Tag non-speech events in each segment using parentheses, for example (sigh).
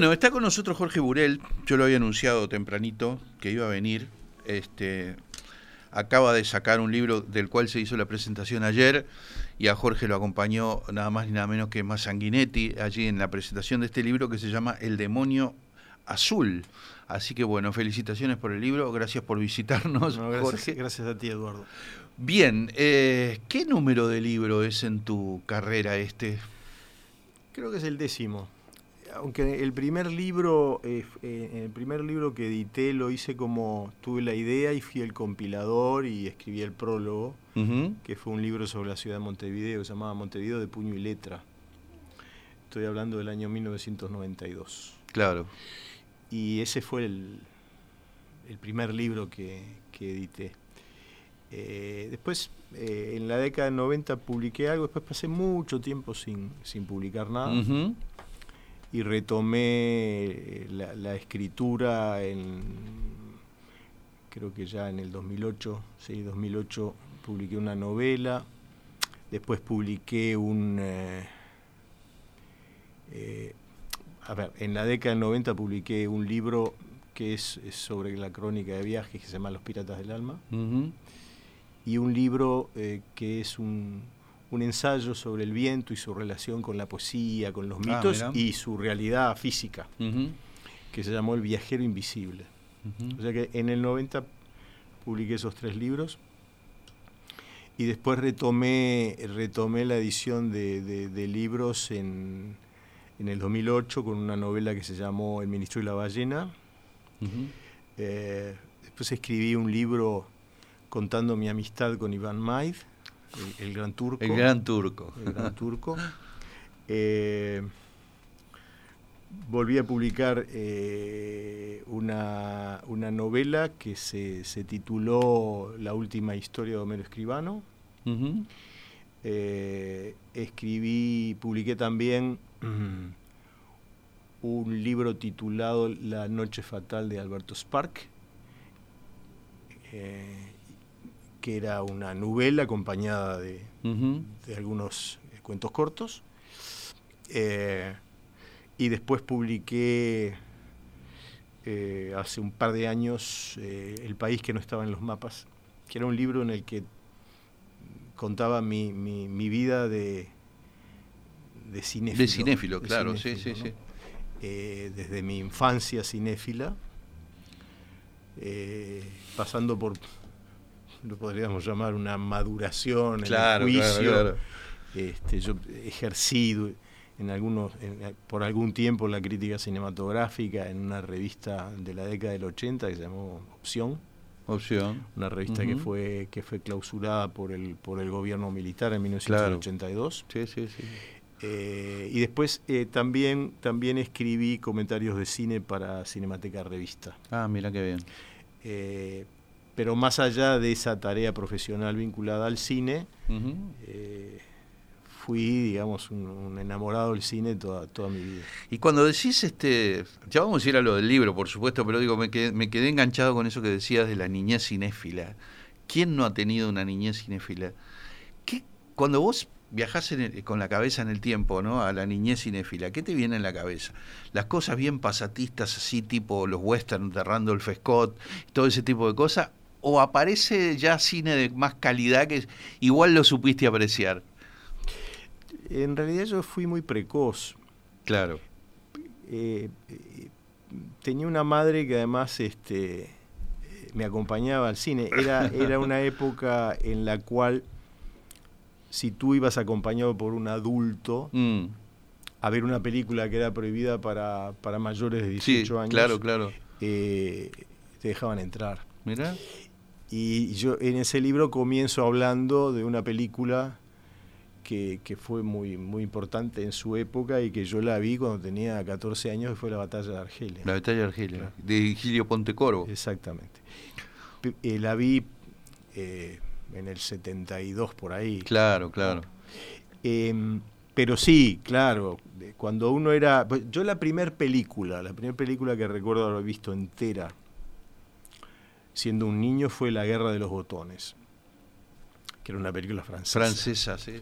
Bueno, está con nosotros Jorge Burel. Yo lo había anunciado tempranito que iba a venir. Este, acaba de sacar un libro del cual se hizo la presentación ayer y a Jorge lo acompañó nada más ni nada menos que más Sanguinetti allí en la presentación de este libro que se llama El demonio azul. Así que bueno, felicitaciones por el libro, gracias por visitarnos, gracias, Jorge. Gracias a ti, Eduardo. Bien, eh, ¿qué número de libro es en tu carrera este? Creo que es el décimo aunque el primer libro, eh, eh, el primer libro que edité lo hice como tuve la idea y fui el compilador y escribí el prólogo, que fue un libro sobre la ciudad de Montevideo, se llamaba Montevideo de puño y letra. Estoy hablando del año 1992. Claro. Y ese fue el, el primer libro que, edité. Eh, después, en la década del 90 publiqué algo, después pasé mucho tiempo sin, sin publicar nada y retomé eh, la, escritura en, creo que ya en el 2008, sí, 2008 publiqué una novela, después publiqué un... Eh, eh, a ver, en la década del 90 publiqué un libro que es, sobre la crónica de viajes que se llama Los Piratas del Alma, y un libro que es un, un ensayo sobre el viento y su relación con la poesía, con los ah, mitos y su realidad física, que se llamó El viajero invisible. O sea que en el 90 publiqué esos tres libros y después retomé, retomé la edición de, libros en, el 2008 con una novela que se llamó El ministro y la ballena. Eh, después escribí un libro contando mi amistad con Iván Maid el, Gran Turco. El Gran Turco. El Gran Turco. (laughs) Eh, volví a publicar eh, una, novela que se, tituló La última historia de Homero Escribano. Eh, escribí, publiqué también (clears throat) un libro titulado La noche fatal de Alberto Spark que era una novela acompañada de, algunos eh, cuentos cortos. Eh, y después publiqué eh, hace un par de años El país que no estaba en los mapas, que era un libro en el que contaba mi, mi, vida de, de cinéfilo. De cinéfilo, claro, sí, sí, sí. desde mi infancia cinéfila, pasando por lo podríamos llamar una maduración en el juicio. Este, yo ejercí en algunos, por algún tiempo la crítica cinematográfica en una revista de la década del 80 que se llamó Opción. Opción. Una revista que fue que fue clausurada por el por el gobierno militar en 1982. Sí, sí, sí. Eh, y después eh, también, también escribí comentarios de cine para Cinemateca Revista. Ah, mira qué bien. Eh, pero más allá de esa tarea profesional vinculada al cine, eh, fui, digamos, un, enamorado del cine toda, toda mi vida. Y cuando decís, este, ya vamos a ir a lo del libro, por supuesto, pero digo, me quedé, me quedé enganchado con eso que decías de la niñez cinéfila. ¿Quién no ha tenido una niñez cinéfila? ¿Qué, cuando vos viajás con la cabeza en el tiempo, ¿no? A la niñez cinéfila, ¿qué te viene en la cabeza? Las cosas bien pasatistas, así tipo los westerns de Randolph Scott, todo ese tipo de cosas, o aparece ya cine de más calidad que igual lo supiste apreciar? En realidad yo fui muy precoz. Claro. Eh, tenía una madre que además este, me acompañaba al cine. Era, era una (laughs) época en la cual si tú ibas acompañado por un adulto mm. a ver una película que era prohibida para, mayores de 18 años, claro, claro. Eh, te dejaban entrar. Mira. Y yo en ese libro comienzo hablando de una película que, fue muy, muy importante en su época y que yo la vi cuando tenía 14 años, que fue la Batalla de Argelia. La Batalla de Argelia, de Gilio Pontecorvo. Exactamente. Eh, la vi eh, en el 72 por ahí. Claro, claro. Em, pero sí, claro, cuando uno era... Pues, yo la primera película, la primera película que recuerdo haber visto entera, siendo un niño fue La Guerra de los Botones, que era una película francesa. Francesa, sí.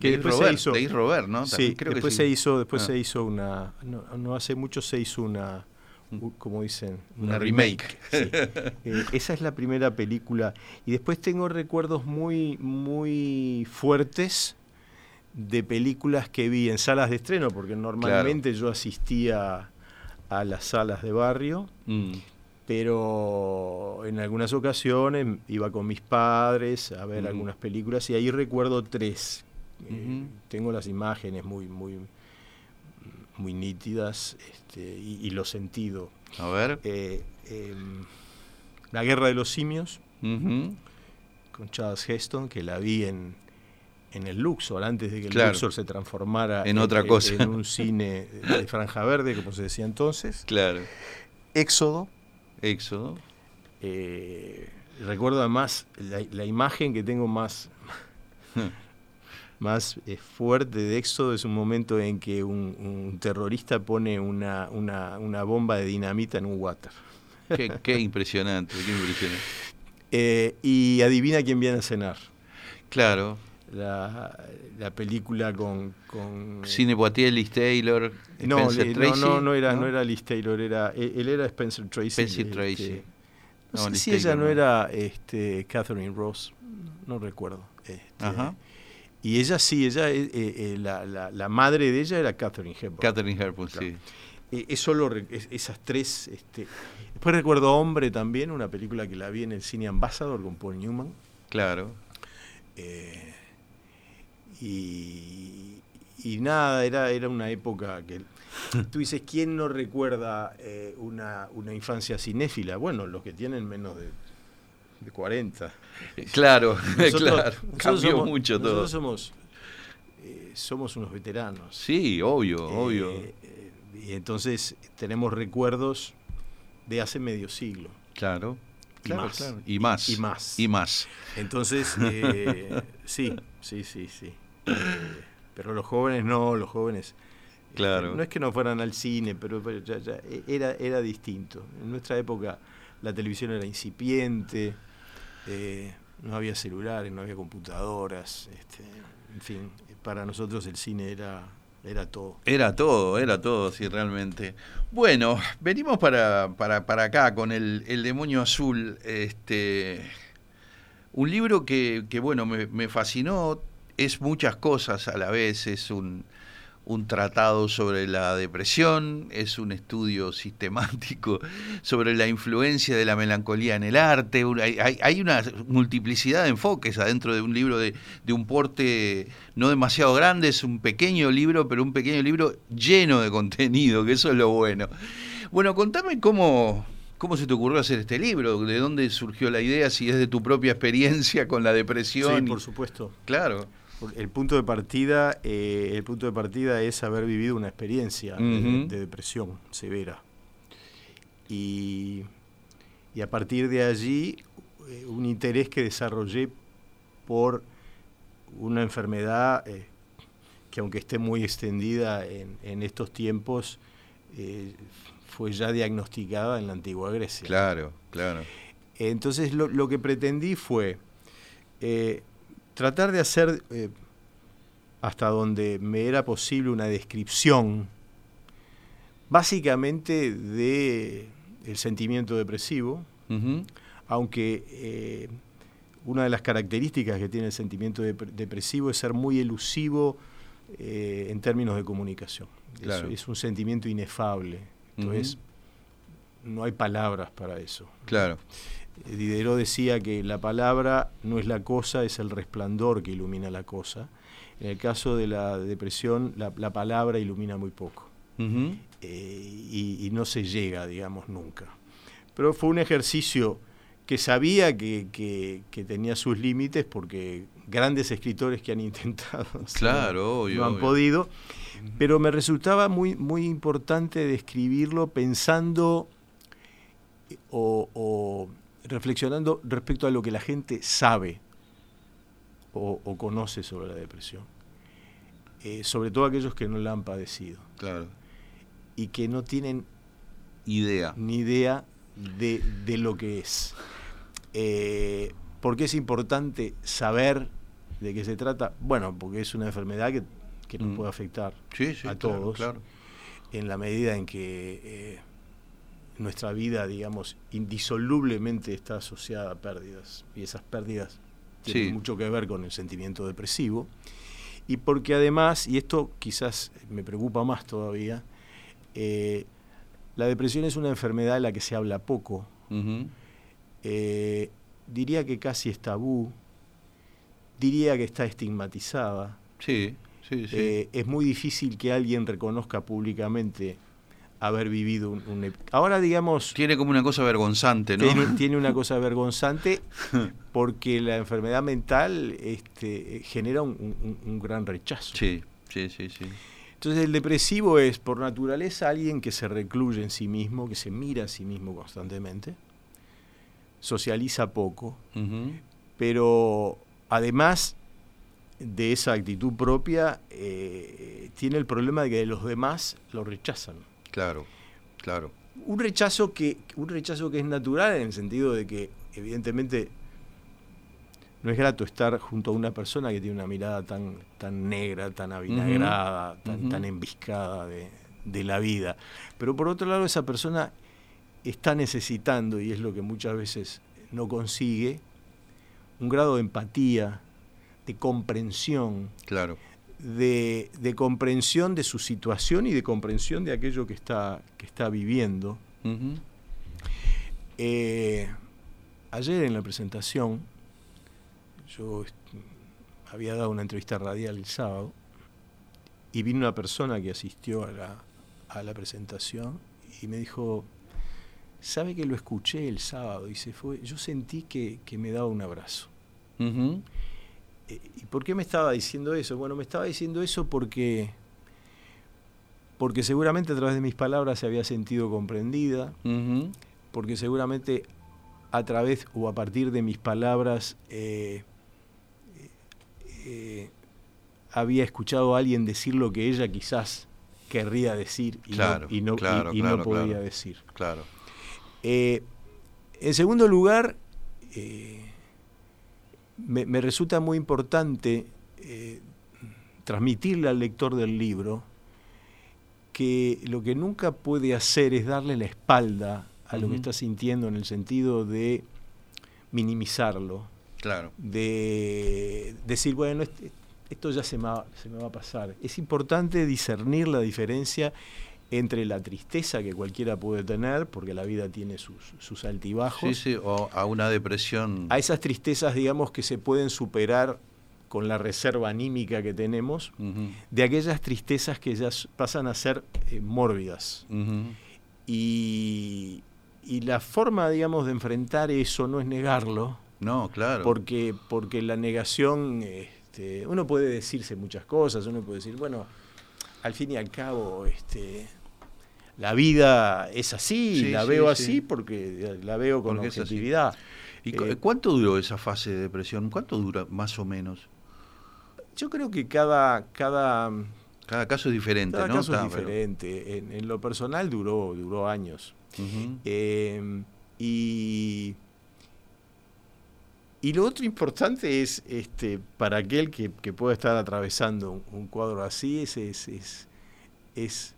Que después Robert, se hizo. De Robert, ¿no? sí, creo después que sí. se hizo, después ah. se hizo una. No, hace mucho se hizo una. Como dicen, una, remake. (laughs) Eh, esa es la primera película. Y después tengo recuerdos muy, muy fuertes de películas que vi en salas de estreno, porque normalmente yo asistía a las salas de barrio, mm. Pero en algunas ocasiones iba con mis padres a ver algunas películas y ahí recuerdo tres. Eh, tengo las imágenes muy, muy, muy nítidas este, y, lo sentido. A ver. Eh, em, la Guerra de los Simios, con Charles Heston, que la vi en, en el Luxor, antes de que el Luxor se transformara en, otra cosa. En, un cine de franja verde, como se decía entonces. Claro. Éxodo. Éxodo. Eh, recuerdo además la, imagen que tengo más, (laughs) más eh, fuerte de Éxodo es un momento en que un, terrorista pone una, una, bomba de dinamita en un water. Qué, impresionante, qué impresionante. (laughs) Eh, y adivina quién viene a cenar. Claro la, la película con, con Cine Poitier, Liz Taylor, no, Tracy, no, no, era, ¿no? era Liz Taylor, era, él era Spencer Tracy. Spencer Tracy. Este, no, sé si ella no era este, Catherine Ross, no recuerdo. Este, Ajá. Y ella sí, ella, eh, eh, la, la, la, madre de ella era Catherine Hepburn. Catherine Hepburn, sí. Eh, es solo esas tres. Este, después recuerdo Hombre también, una película que la vi en el cine Ambassador con Paul Newman. Claro. Eh, y, y nada, era, era una época que... (laughs) Tú dices, ¿quién no recuerda eh, una, una infancia cinéfila? Bueno, los que tienen menos de, de 40. Claro, (laughs) (laughs) claro. Cambió mucho todo. Nosotros somos, eh, somos unos veteranos. Sí, obvio, eh, obvio. y entonces tenemos recuerdos de hace medio siglo. Claro. Y más. Y más. Y más. Y más. Entonces, sí, sí, sí, sí. Eh, (laughs) pero los jóvenes no, los jóvenes. Eh, claro. no es que no fueran al cine, pero, ya, e, era, era distinto. En nuestra época la televisión era incipiente, eh, no había celulares, no había computadoras, este, en fin, para nosotros el cine era, era todo. Era todo, era todo, sí, realmente. Bueno, venimos para, para, para acá con el, el, demonio azul. Este, un libro que, que bueno, me, me fascinó es muchas cosas a la vez, es un, un tratado sobre la depresión, es un estudio (laughs) sistemático sobre la influencia de la melancolía en el arte, hay, hay una multiplicidad de enfoques adentro de un libro de, de, un porte no demasiado grande, es un pequeño libro, pero un pequeño libro lleno de contenido, que eso es lo bueno. Bueno, contame cómo, ¿Cómo se te ocurrió hacer este libro? ¿De dónde surgió la idea? Si es de tu propia experiencia con la depresión. Sí, por supuesto. Claro. El punto de partida, eh, el punto de partida es haber vivido una experiencia de, depresión severa. Y, a partir de allí, eh, un interés que desarrollé por una enfermedad eh, que aunque esté muy extendida en, estos tiempos, fue ya diagnosticada en la antigua Grecia. Claro, claro. Entonces lo, lo que pretendí fue tratar de hacer eh, hasta donde me era posible una descripción básicamente de el sentimiento depresivo, aunque eh, una de las características que tiene el sentimiento depresivo es ser muy elusivo eh, en términos de comunicación. Es, un sentimiento inefable. Entonces, no hay palabras para eso. Claro. Diderot decía que la palabra no es la cosa, es el resplandor que ilumina la cosa. En el caso de la depresión, la, palabra ilumina muy poco. Eh, y, no se llega, digamos, nunca. Pero fue un ejercicio que sabía que, tenía sus límites porque grandes escritores que han (laughs) intentado claro, no, han podido, pero me resultaba muy, muy importante describirlo pensando o reflexionando respecto a lo que la gente sabe o, conoce sobre la depresión. Eh, sobre todo aquellos que no la han padecido. Claro. Y que no tienen idea. ni idea de, lo que es. Eh, porque es importante saber ¿De qué se trata? Bueno, porque es una enfermedad que, que nos Mm. puede afectar Sí, sí, a claro, todos claro. en la medida en que eh, nuestra vida, digamos, indisolublemente está asociada a pérdidas. Y esas pérdidas tienen mucho que ver con el sentimiento depresivo. Y porque además, y esto quizás me preocupa más todavía, eh, la depresión es una enfermedad de la que se habla poco. Eh, diría que casi es tabú, diría que está estigmatizada. Sí, sí, sí. Eh, es muy difícil que alguien reconozca públicamente haber vivido un... un Ahora, digamos, Tiene como una cosa vergonzante, ¿no? tiene, (laughs) tiene una cosa vergonzante (laughs) porque la enfermedad mental este, eh, genera un, un- un gran rechazo. Sí, sí, sí, sí. Entonces el depresivo es por naturaleza alguien que se recluye en sí mismo, que se mira a sí mismo constantemente, socializa poco, pero además de esa actitud propia, eh, tiene el problema de que los demás lo rechazan. Claro, claro. Un rechazo que, un rechazo que es natural en el sentido de que, evidentemente, no es grato estar junto a una persona que tiene una mirada tan, tan negra, tan avinagrada, tan, embiscada de, de la vida. Pero por otro lado, esa persona está necesitando, y es lo que muchas veces no consigue, un grado de empatía, de comprensión, Claro. De, de comprensión de su situación y de comprensión de aquello que está, que está viviendo. Eh, ayer en la presentación, yo había dado una entrevista radial el sábado y vino una persona que asistió a la, a la presentación y me dijo, ¿sabe que lo escuché el sábado? Y se fue, yo sentí que, que me daba un abrazo. ¿Y por qué me estaba diciendo eso? Bueno, me estaba diciendo eso porque, porque seguramente a través de mis palabras se había sentido comprendida, porque seguramente a través o a partir de mis palabras eh, eh, había escuchado a alguien decir lo que ella quizás querría decir y Claro, no, y no, y- claro, y no claro, podía decir. Claro. Eh, en segundo lugar, eh, me, me resulta muy importante eh, transmitirle al lector del libro que lo que nunca puede hacer es darle la espalda a lo que está sintiendo en el sentido de minimizarlo, Claro. de decir, bueno, esto ya se me, va, se me va a pasar. Es importante discernir la diferencia entre la tristeza que cualquiera puede tener, porque la vida tiene sus, sus altibajos, Sí, sí, o a una depresión. a esas tristezas, digamos, que se pueden superar con la reserva anímica que tenemos, de aquellas tristezas que ya pasan a ser eh, mórbidas. Y, y la forma, digamos, de enfrentar eso no es negarlo, No, claro. porque, porque la negación, este, uno puede decirse muchas cosas, uno puede decir, bueno, al fin y al cabo, este, la vida es así, Sí, la sí, veo sí. así porque la veo con Porque objetividad. ¿Y eh, cuánto duró esa fase de depresión? ¿Cuánto dura más o menos? Yo creo que cada, cada, Cada caso es diferente, cada ¿no? caso es pero- diferente. En, en lo personal duró, duró años. Eh, y, y lo otro importante es, este, para aquel que, que pueda estar atravesando un, un cuadro así, es, es, es, es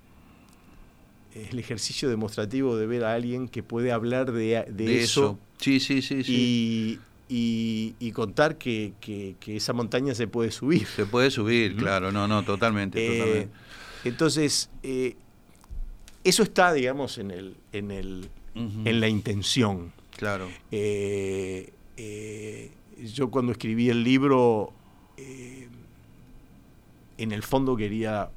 el ejercicio demostrativo de ver a alguien que puede hablar de, de de eso, eso. Sí, sí, sí, sí. Y, y- y contar que, que- que esa montaña se puede subir. Se puede subir, claro, no, no, totalmente, Eh, totalmente. entonces, eh, eso está, digamos, en, el, en, el, en la intención. Claro. Eh, yo cuando escribí el libro, en el fondo quería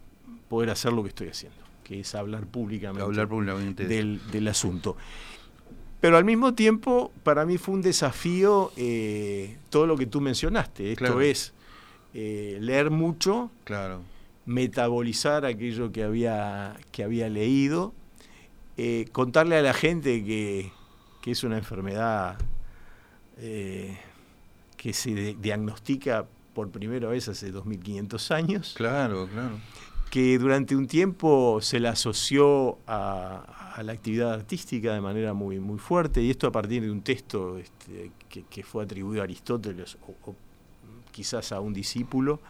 poder hacer lo que estoy haciendo, que es hablar públicamente Hablar del, del asunto. Pero al mismo tiempo, para mí fue un desafío eh, todo lo que tú mencionaste. Esto Claro. es eh, leer mucho, Claro. metabolizar aquello que había, que había leído, eh, contarle a la gente que, que es una enfermedad que se diagnostica por primera vez hace 2500 años, Claro, claro. Que durante un tiempo se la asoció a, la actividad artística de manera muy, muy fuerte, y esto a partir de un texto este, que, fue atribuido a Aristóteles, o- quizás a un discípulo,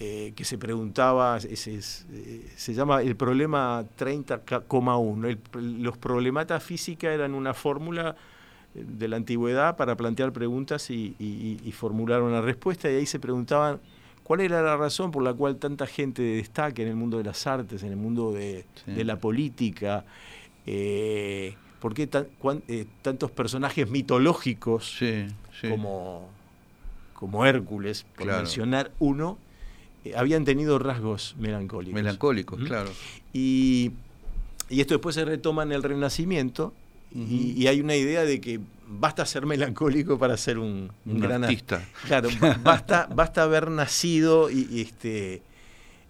eh, que se preguntaba, eh, se llama el problema 30,1. Los problematas física eran una fórmula de la antigüedad para plantear preguntas y, formular una respuesta, y ahí se preguntaban cuál era la razón por la cual tanta gente destaca en el mundo de las artes, en el mundo de, la política. ¿Por qué tantos personajes mitológicos Como, como Hércules, por mencionar uno, eh, habían tenido rasgos melancólicos. Melancólicos, claro. Y, esto después se retoma en el Renacimiento y, hay una idea de que basta ser melancólico para ser un, gran artista. (laughs) Claro, basta, basta haber nacido y, este,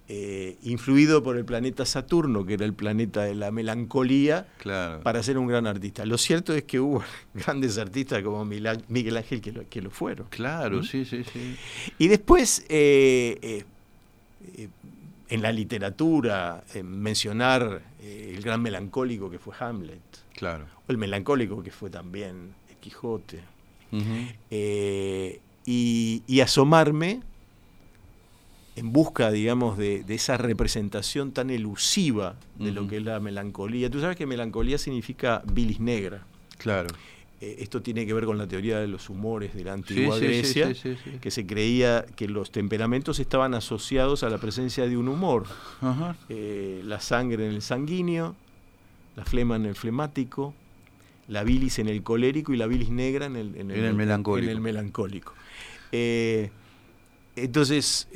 eh, influido por el planeta Saturno, que era el planeta de la melancolía, para ser un gran artista. Lo cierto es que hubo (laughs) grandes artistas como Miguel Ángel que lo, que lo fueron. Claro, sí, sí, sí. Y después... Eh, eh, en la literatura mencionar el gran melancólico que fue Hamlet. Claro. O el melancólico que fue también Quijote. Eh, y, asomarme en busca, digamos, de, esa representación tan elusiva de lo que es la melancolía. Tú sabes que melancolía significa bilis negra. Claro. Eh, esto tiene que ver con la teoría de los humores de la antigua Grecia, que se creía que los temperamentos estaban asociados a la presencia de un humor. Eh, la sangre en el sanguíneo, la flema en el flemático, la bilis en el colérico y la bilis negra en el, en el, melancólico. En el melancólico. Eh, entonces,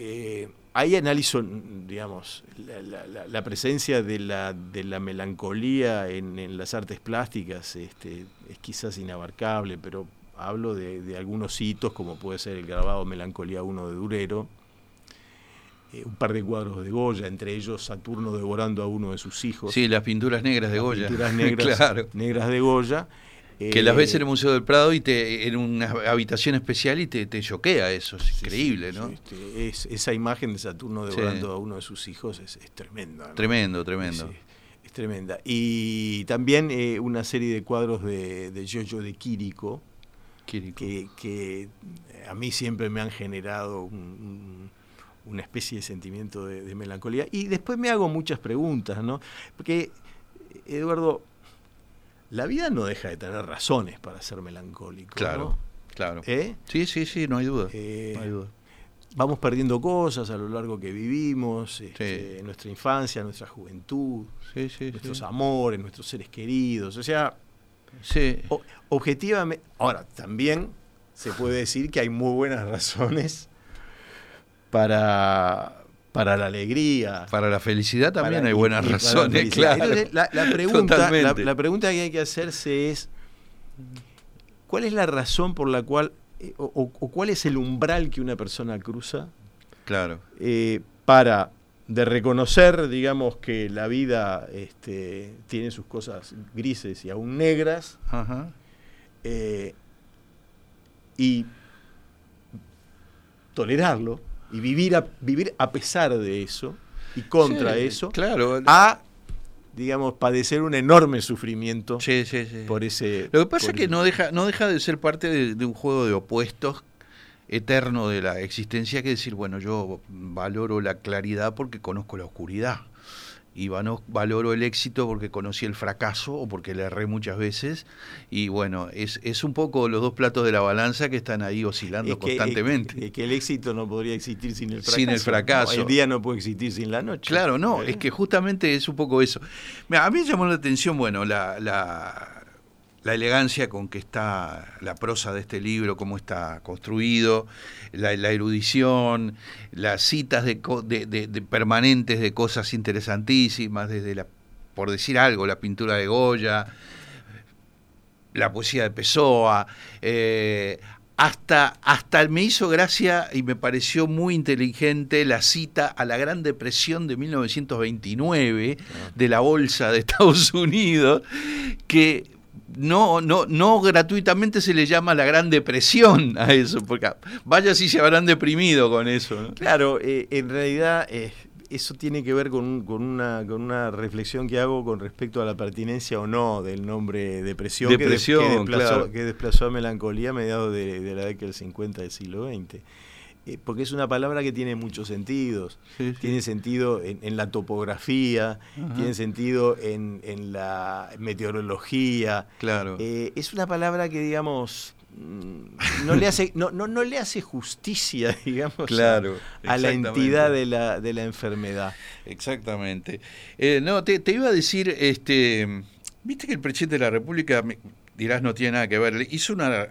ahí analizo, digamos, la, presencia de la, de la melancolía en, las artes plásticas, este, es quizás inabarcable, pero hablo de, algunos hitos, como puede ser el grabado Melancolía 1 de Durero, eh, un par de cuadros de Goya, entre ellos Saturno devorando a uno de sus hijos. Sí, las pinturas negras de Goya. Pinturas (laughs) negras, negras de Goya. Que las ves en el Museo del Prado y te en una habitación especial y te, te choquea eso, es increíble, ¿no? Este, es, esa imagen de Saturno devorando a uno de sus hijos es, tremenda. Tremendo, tremendo. Es, tremenda. Y también eh, una serie de cuadros de, de Giorgio de Quirico, que, que, a mí siempre me han generado una especie de sentimiento de, de melancolía. Y después me hago muchas preguntas, ¿no? Porque, Eduardo, la vida no deja de tener razones para ser melancólico. Claro, claro. ¿Eh? Sí, sí, sí, no hay duda. Eh, no hay duda. Vamos perdiendo cosas a lo largo que vivimos, este, nuestra infancia, nuestra juventud, nuestros amores, nuestros seres queridos. O sea, objetivamente. Ahora, también se puede decir que hay muy buenas razones para para la alegría. Para la felicidad también hay buenas razones, (laughs) claro. la, pregunta, la, pregunta que hay que hacerse es, ¿cuál es la razón por la cual, eh, o, cuál es el umbral que una persona cruza claro. Eh, para de reconocer, digamos, que la vida este, tiene sus cosas grises y aún negras, eh, y tolerarlo, y vivir a, vivir a pesar de eso y contra eso, claro. a digamos, padecer un enorme sufrimiento sí, sí, por ese... Lo que pasa es que no deja, no deja de ser parte de, un juego de opuestos eterno de la existencia que decir, bueno, yo valoro la claridad porque conozco la oscuridad y valoro el éxito porque conocí el fracaso o porque le erré muchas veces. Y bueno, es, es un poco los dos platos de la balanza que están ahí oscilando constantemente. Es que el éxito no podría existir sin el fracaso. Sin el fracaso. el día no puede existir sin la noche. Claro, no, ¿Eh? es que justamente es un poco eso. a mí me llamó la atención, bueno, la, la la elegancia con que está la prosa de este libro, cómo está construido, la, erudición, las citas de, permanentes de cosas interesantísimas, desde la, por decir algo, la pintura de Goya, la poesía de Pessoa, eh, hasta, hasta me hizo gracia y me pareció muy inteligente la cita a la Gran Depresión de 1929 ah. de la Bolsa de Estados (laughs) Unidos, que no, no, no gratuitamente se le llama la gran depresión a eso, porque vaya si se habrán deprimido con eso. Claro, eh, en realidad eh, eso tiene que ver con, con, una, con una reflexión que hago con respecto a la pertinencia o no del nombre depresión, depresión que, desplazó, que, desplazó, a melancolía a mediados de, la década del 50 del siglo XX. Eh, porque es una palabra que tiene muchos sentidos. Tiene sentido en, la topografía, tiene sentido en, la meteorología. Claro. Eh, es una palabra que, digamos, mm, no le hace, no, no, no le hace justicia, (laughs) digamos, claro, a, la entidad de la, de la enfermedad. Exactamente. Eh, no, te, te, iba a decir, este, viste que el presidente de la República, dirás, no tiene nada que ver, hizo una,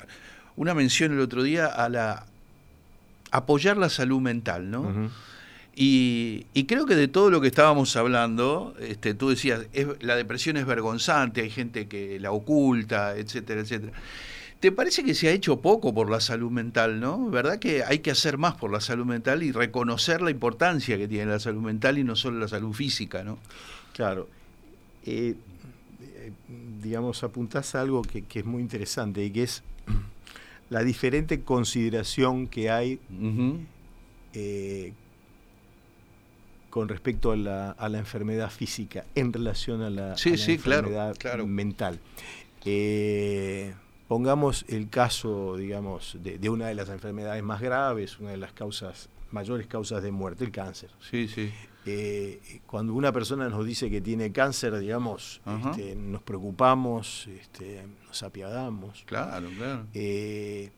una mención el otro día a la apoyar la salud mental, ¿no? y, creo que de todo lo que estábamos hablando, este, tú decías, la depresión es vergonzante, hay gente que la oculta, etcétera, etcétera. ¿Te parece que se ha hecho poco por la salud mental, no? ¿Verdad que hay que hacer más por la salud mental y reconocer la importancia que tiene la salud mental y no solo la salud física, no? Claro. Eh, eh, digamos, apuntás a algo que, que es muy interesante y que es la diferente consideración que hay eh, con respecto a la, enfermedad física en relación a la, enfermedad mental. Eh, pongamos el caso, digamos, de, una de las enfermedades más graves, una de las causas, mayores causas de muerte, el cáncer. Sí, sí. Eh, cuando una persona nos dice que tiene cáncer, digamos, este, nos preocupamos, este, nos apiadamos. Claro, claro. Eh,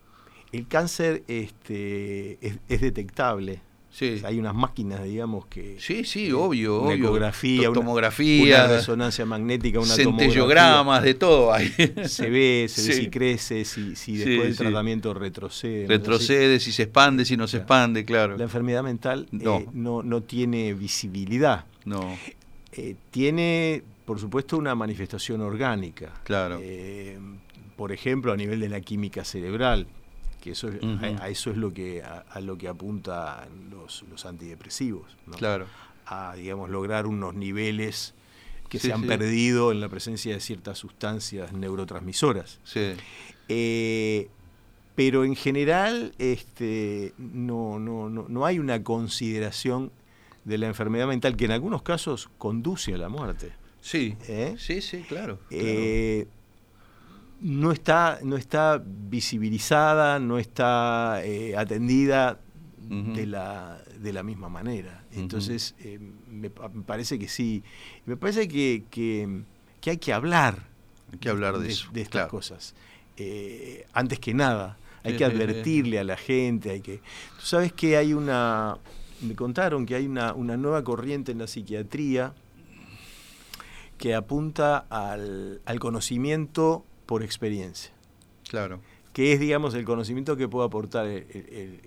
el cáncer este, es, detectable. Sí. hay unas máquinas, digamos, que... Sí, sí, obvio, una ecografía, tomografía, una, resonancia magnética, una centellogramas, de todo hay. Se ve, se ve si crece, si, si después del tratamiento retrocede. Retrocede, si se expande, si no se expande, claro. La enfermedad mental no, eh, no, tiene visibilidad. No. Eh, tiene, por supuesto, una manifestación orgánica. Claro. Eh, por ejemplo, a nivel de la química cerebral, que eso a, eso es lo que a, lo que apuntan los, los antidepresivos claro. A digamos lograr unos niveles que se han perdido en la presencia de ciertas sustancias neurotransmisoras. Sí. Eh, pero en general este no, no, no, no hay una consideración de la enfermedad mental que en algunos casos conduce a la muerte. Sí. ¿Eh? sí sí claro, eh, no está, no está visibilizada, no está eh, atendida de, la, de la misma manera. Entonces, eh, me, parece que sí. Me parece que, que, hay que hablar. Hay que hablar de, eso. De estas cosas. Eh, antes que nada, hay que advertirle a la gente. Hay que. Tú sabes que hay una. Me contaron que hay una, una nueva corriente en la psiquiatría que apunta al, al conocimiento por experiencia. Claro. Que es, digamos, el conocimiento que puede aportar el,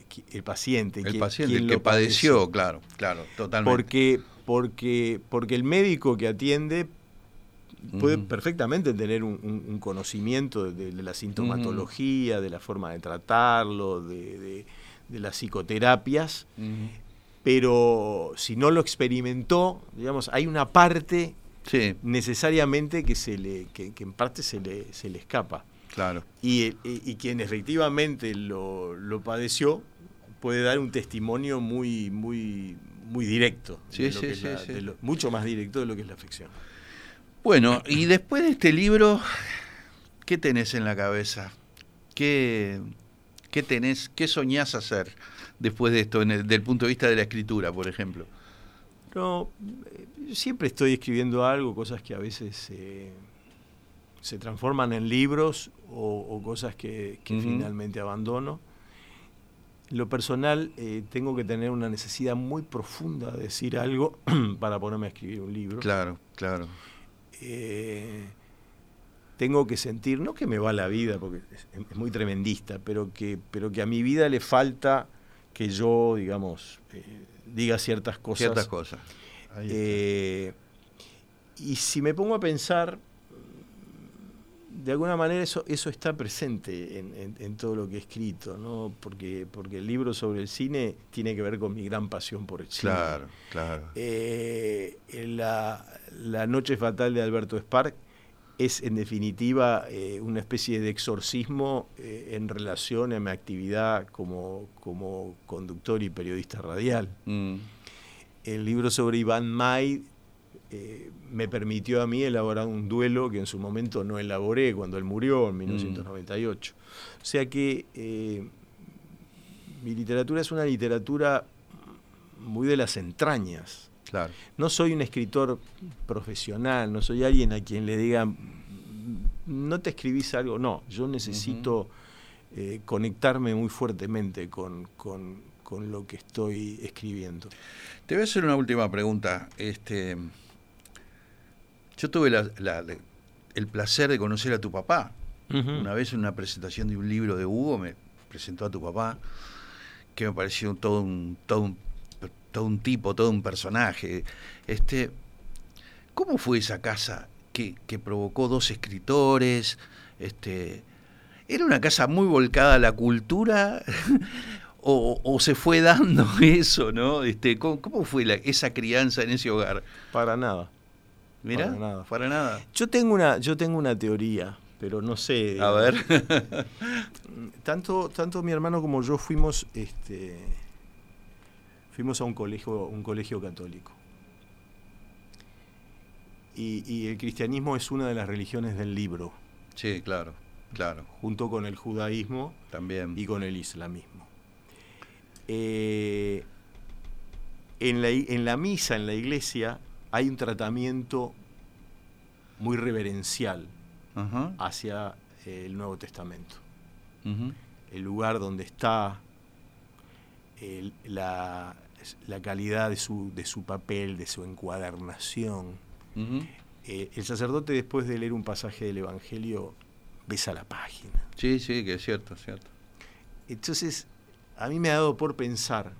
paciente. El paciente, el que padeció, claro, claro, totalmente. Porque, porque, porque el médico que atiende puede perfectamente tener un, conocimiento de, la sintomatología, de la forma de tratarlo, de, las psicoterapias, pero si no lo experimentó, digamos, hay una parte necesariamente que, se le, que, en parte se le, se le escapa. Claro. Y, quien efectivamente lo, padeció puede dar un testimonio muy, muy, muy directo. mucho más directo de lo que es la afección. Bueno, y después de este libro, ¿qué tenés en la cabeza? ¿Qué, qué tenés, qué soñás hacer después de esto, en el, desde el punto de vista de la escritura, por ejemplo? No, siempre estoy escribiendo algo, cosas que a veces eh, se transforman en libros o, cosas que, finalmente abandono. Lo personal, eh, tengo que tener una necesidad muy profunda de decir algo (clears throat) para ponerme a escribir un libro. Claro, claro. Eh, tengo que sentir, no que me va la vida, porque es, muy tremendista, pero que, pero que a mi vida le falta que yo, digamos, diga ciertas cosas. Ciertas cosas. Eh, y si me pongo a pensar, de alguna manera eso, eso está presente en, todo lo que he escrito, ¿no? Porque, porque el libro sobre el cine tiene que ver con mi gran pasión por el cine. Claro, claro. Eh, la, Noche Fatal de Alberto Spark es en definitiva eh, una especie de exorcismo en relación a mi actividad como, como conductor y periodista radial. Mm el libro sobre Iván May eh, me permitió a mí elaborar un duelo que en su momento no elaboré cuando él murió en 1998. Mm. O sea que eh, mi literatura es una literatura muy de las entrañas. Claro. No soy un escritor profesional, no soy alguien a quien le digan, no te escribís algo, no, yo necesito eh, conectarme muy fuertemente con, lo que estoy escribiendo. Te voy a hacer una última pregunta. Este, yo tuve el placer de conocer a tu papá. Una vez en una presentación de un libro de Hugo me presentó a tu papá, que me pareció todo un, todo un, todo un tipo, todo un personaje. Este, ¿Cómo fue esa casa que, que provocó dos escritores? Este, ¿Era una casa muy volcada a la cultura? (laughs) o, se fue dando (laughs) eso, ¿no? Este, ¿cómo, fue esa crianza en ese hogar? Para nada. Mira, para nada. Para nada. Yo tengo una, yo tengo una teoría, pero no sé. A ver. (laughs) tanto, tanto mi hermano como yo fuimos, este, fuimos a un colegio, un colegio católico. Y, el cristianismo es una de las religiones del libro. Sí, claro, claro. Junto con el judaísmo también y con el islamismo. Eh, en, la, en la misa, en la iglesia, hay un tratamiento muy reverencial hacia el Nuevo Testamento. El lugar donde está, la, calidad de su, de su papel, de su encuadernación. Eh, el sacerdote después de leer un pasaje del Evangelio besa la página. Sí, sí, que es cierto, es cierto. Entonces, a mí me ha dado por pensar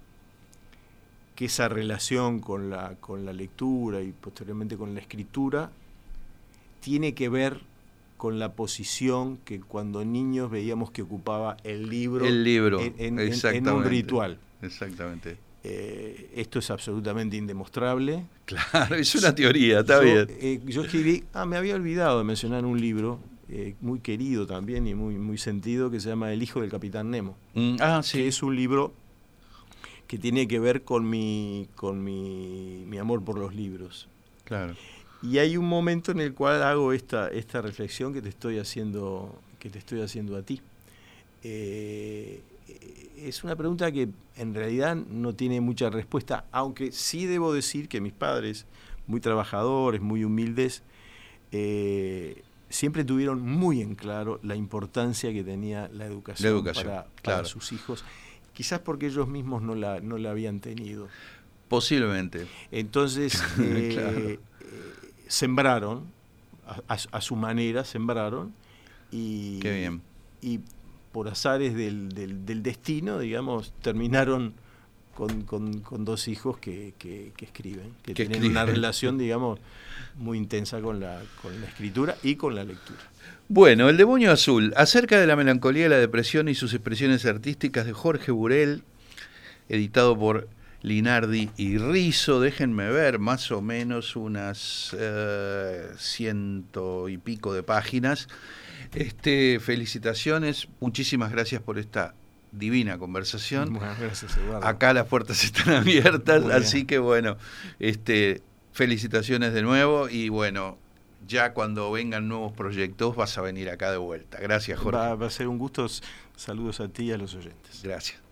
que esa relación con la, con la lectura y posteriormente con la escritura tiene que ver con la posición que cuando niños veíamos que ocupaba el libro, el libro en, un ritual. Exactamente. Eh, esto es absolutamente indemostrable. Claro, es una teoría, está bien. Eh, yo escribí, ah, me había olvidado de mencionar un libro eh, muy querido también y muy, muy sentido que se llama El hijo del capitán Nemo. Mm, ah, sí. Que es un libro que tiene que ver con mi, con mi, mi amor por los libros. Claro. Y hay un momento en el cual hago esta, esta reflexión que te estoy haciendo, que te estoy haciendo a ti. Eh, es una pregunta que en realidad no tiene mucha respuesta, aunque sí debo decir que mis padres, muy trabajadores, muy humildes, eh, siempre tuvieron muy en claro la importancia que tenía la educación, para, sus hijos, quizás porque ellos mismos no la, no la habían tenido. Posiblemente. Entonces, (laughs) eh, sembraron, a, su manera sembraron, y, y por azares del, del, destino, digamos, terminaron con, con, dos hijos que, que, escriben, que, tienen una relación, digamos, muy intensa con la, con la escritura y con la lectura. Bueno, El demonio azul, acerca de la melancolía, la depresión y sus expresiones artísticas de Jorge Burel, editado por Linardi y Rizo, déjenme ver, más o menos unas eh, ciento y pico de páginas. Este, felicitaciones, muchísimas gracias por esta divina conversación. Muchas gracias, Eduardo. Acá las puertas (laughs) están abiertas, así que bueno, este, felicitaciones de nuevo y bueno, ya cuando vengan nuevos proyectos vas a venir acá de vuelta. Gracias, Jorge. va a ser un gusto. Saludos a ti y a los oyentes. Gracias.